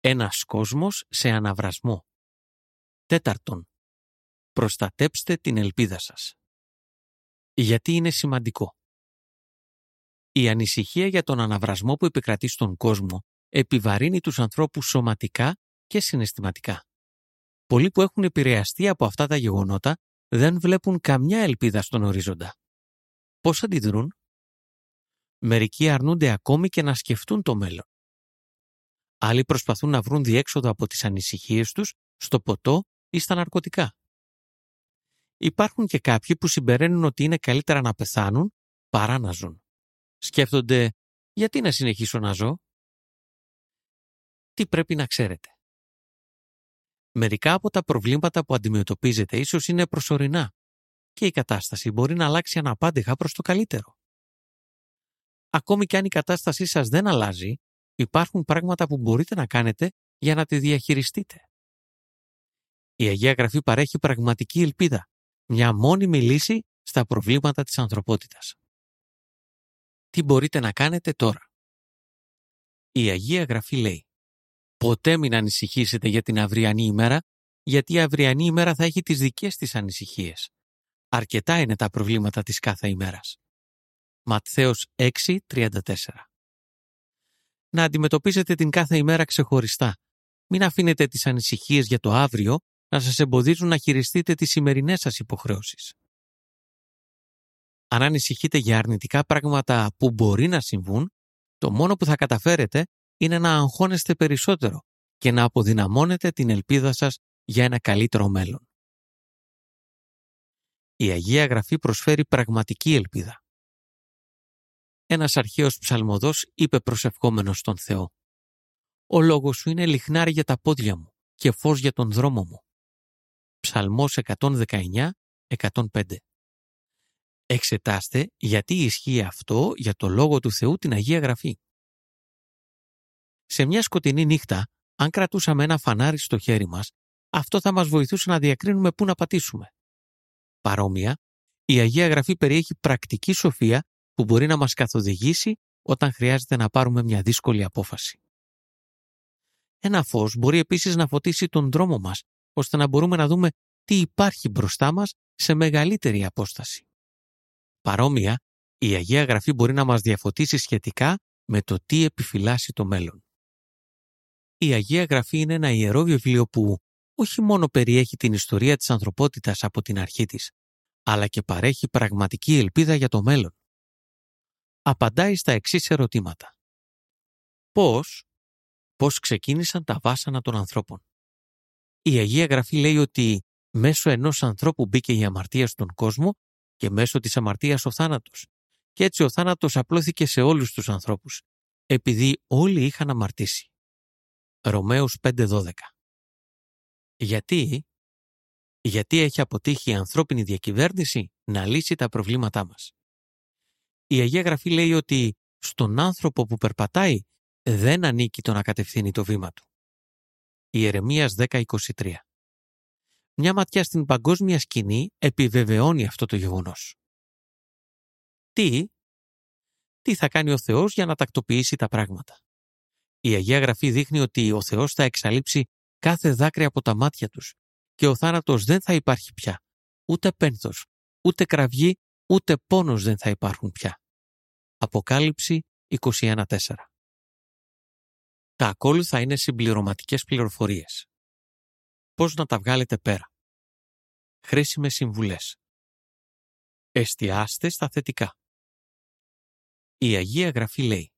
Ένας κόσμος σε αναβρασμό. Τέταρτον, προστατέψτε την ελπίδα σας. Γιατί είναι σημαντικό. Η ανησυχία για τον αναβρασμό που επικρατεί στον κόσμο επιβαρύνει τους ανθρώπους σωματικά και συναισθηματικά. Πολλοί που έχουν επηρεαστεί από αυτά τα γεγονότα δεν βλέπουν καμιά ελπίδα στον ορίζοντα. Πώς αντιδρούν; Μερικοί αρνούνται ακόμη και να σκεφτούν το μέλλον. Άλλοι προσπαθούν να βρουν διέξοδο από τις ανησυχίες τους στο ποτό ή στα ναρκωτικά. Υπάρχουν και κάποιοι που συμπεραίνουν ότι είναι καλύτερα να πεθάνουν παρά να ζουν. Σκέφτονται γιατί να συνεχίσω να ζω; Τι πρέπει να ξέρετε. Μερικά από τα προβλήματα που αντιμετωπίζετε ίσως είναι προσωρινά και η κατάσταση μπορεί να αλλάξει αναπάντεχα προς το καλύτερο. Ακόμη και αν η κατάστασή σας δεν αλλάζει, υπάρχουν πράγματα που μπορείτε να κάνετε για να τη διαχειριστείτε. Η Αγία Γραφή παρέχει πραγματική ελπίδα, μια μόνιμη λύση στα προβλήματα της ανθρωπότητας. Τι μπορείτε να κάνετε τώρα; Η Αγία Γραφή λέει Ποτέ μην ανησυχήσετε για την αυριανή ημέρα, γιατί η αυριανή ημέρα θα έχει τις δικές της ανησυχίες. Αρκετά είναι τα προβλήματα της κάθε ημέρας. Ματθαίος 6.34 Να αντιμετωπίσετε την κάθε ημέρα ξεχωριστά. Μην αφήνετε τις ανησυχίες για το αύριο να σας εμποδίζουν να χειριστείτε τις σημερινές σας υποχρεώσεις. Αν ανησυχείτε για αρνητικά πράγματα που μπορεί να συμβούν, το μόνο που θα καταφέρετε είναι να αγχώνεστε περισσότερο και να αποδυναμώνετε την ελπίδα σας για ένα καλύτερο μέλλον. Η Αγία Γραφή προσφέρει πραγματική ελπίδα. Ένας αρχαίος ψαλμοδός είπε προσευχόμενος στον Θεό «Ο λόγος σου είναι λιχνάρι για τα πόδια μου και φως για τον δρόμο μου». Ψαλμός 119-105 Εξετάστε γιατί ισχύει αυτό για το Λόγο του Θεού την Αγία Γραφή. Σε μια σκοτεινή νύχτα, αν κρατούσαμε ένα φανάρι στο χέρι μας, αυτό θα μας βοηθούσε να διακρίνουμε πού να πατήσουμε. Παρόμοια, η Αγία Γραφή περιέχει πρακτική σοφία που μπορεί να μας καθοδηγήσει όταν χρειάζεται να πάρουμε μια δύσκολη απόφαση. Ένα φως μπορεί επίσης να φωτίσει τον δρόμο μας, ώστε να μπορούμε να δούμε τι υπάρχει μπροστά μας σε μεγαλύτερη απόσταση. Παρόμοια, η Αγία Γραφή μπορεί να μας διαφωτίσει σχετικά με το τι επιφυλάσσει το μέλλον. Η Αγία Γραφή είναι ένα ιερό βιβλίο που όχι μόνο περιέχει την ιστορία της ανθρωπότητας από την αρχή της, αλλά και παρέχει πραγματική ελπίδα για το μέλλον. Απαντάει στα εξής ερωτήματα. Πώς, πώς ξεκίνησαν τα βάσανα των ανθρώπων; Η Αγία Γραφή λέει ότι μέσω ενός ανθρώπου μπήκε η αμαρτία στον κόσμο και μέσω της αμαρτίας ο θάνατος. Και έτσι ο θάνατος απλώθηκε σε όλους τους ανθρώπους, επειδή όλοι είχαν αμαρτήσει. Ρωμαίους 5.12 Γιατί; Γιατί έχει αποτύχει η ανθρώπινη διακυβέρνηση να λύσει τα προβλήματά μας; Η Αγία Γραφή λέει ότι στον άνθρωπο που περπατάει δεν ανήκει το να κατευθύνει το βήμα του. Ιερεμίας 10.23 Μια ματιά στην παγκόσμια σκηνή επιβεβαιώνει αυτό το γεγονός. Τι; Τι θα κάνει ο Θεός για να τακτοποιήσει τα πράγματα; Η Αγία Γραφή δείχνει ότι ο Θεός θα εξαλείψει κάθε δάκρυ από τα μάτια τους και ο θάνατος δεν θα υπάρχει πια. Ούτε πένθος, ούτε κραυγή, ούτε πόνος δεν θα υπάρχουν πια. Αποκάλυψη 21.4 Τα ακόλουθα είναι συμπληρωματικές πληροφορίες. Πώς να τα βγάλετε πέρα. Χρήσιμες συμβουλές. Εστιάστε στα θετικά. Η Αγία Γραφή λέει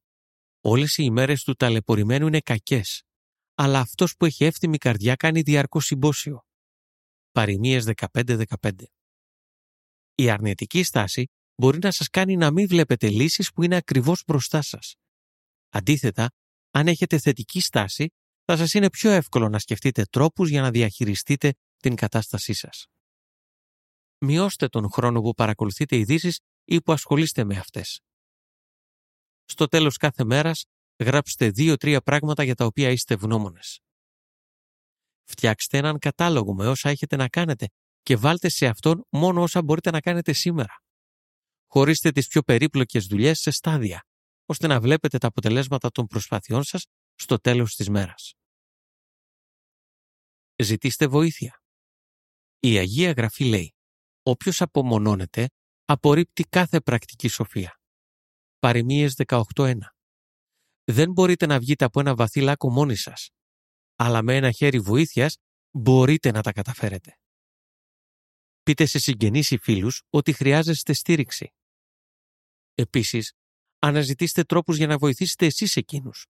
Όλες οι ημέρες του ταλαιπωρημένου είναι κακές, αλλά αυτός που έχει εύθυμη καρδιά κάνει διαρκώς συμπόσιο. Παριμίες 15-15 Η αρνητική στάση μπορεί να σας κάνει να μην βλέπετε λύσεις που είναι ακριβώς μπροστά σας. Αντίθετα, αν έχετε θετική στάση, θα σας είναι πιο εύκολο να σκεφτείτε τρόπους για να διαχειριστείτε την κατάστασή σας. Μειώστε τον χρόνο που παρακολουθείτε ειδήσεις ή που ασχολείστε με αυτές. Στο τέλος κάθε μέρας γράψτε δύο-τρία πράγματα για τα οποία είστε ευγνώμονες. Φτιάξτε έναν κατάλογο με όσα έχετε να κάνετε και βάλτε σε αυτόν μόνο όσα μπορείτε να κάνετε σήμερα. Χωρίστε τις πιο περίπλοκες δουλειές σε στάδια, ώστε να βλέπετε τα αποτελέσματα των προσπαθειών σας στο τέλος της μέρας. ζητήστε βοήθεια. Η Αγία Γραφή λέει «Όποιος απομονώνεται απορρίπτει κάθε πρακτική σοφία». Παριμίες 18.1 Δεν μπορείτε να βγείτε από ένα βαθύ λάκκο μόνοι σας, αλλά με ένα χέρι βοήθειας μπορείτε να τα καταφέρετε. Πείτε σε συγγενείς ή φίλους ότι χρειάζεστε στήριξη. Επίσης, αναζητήστε τρόπους για να βοηθήσετε εσείς εκείνους.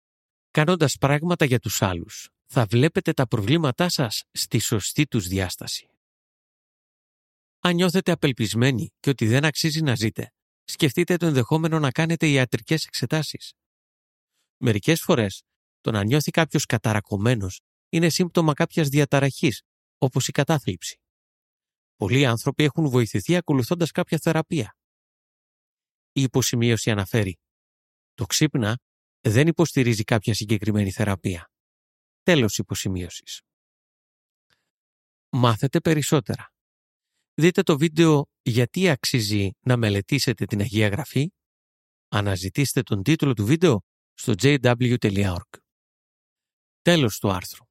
Κάνοντας πράγματα για τους άλλους, θα βλέπετε τα προβλήματά σας στη σωστή τους διάσταση. Αν νιώθετε απελπισμένοι και ότι δεν αξίζει να ζείτε, σκεφτείτε το ενδεχόμενο να κάνετε ιατρικές εξετάσεις. Μερικές φορές, το να νιώθει κάποιος καταρακωμένος είναι σύμπτωμα κάποιας διαταραχής, όπως η κατάθλιψη. Πολλοί άνθρωποι έχουν βοηθηθεί ακολουθώντας κάποια θεραπεία. Η υποσημείωση αναφέρει «Το ξύπνα δεν υποστηρίζει κάποια συγκεκριμένη θεραπεία. Τέλος υποσημείωσης. Μάθετε περισσότερα. Δείτε το βίντεο «Γιατί αξίζει να μελετήσετε την Αγία Γραφή» Αναζητήστε τον τίτλο του βίντεο στο jw.org. Τέλος του άρθρου.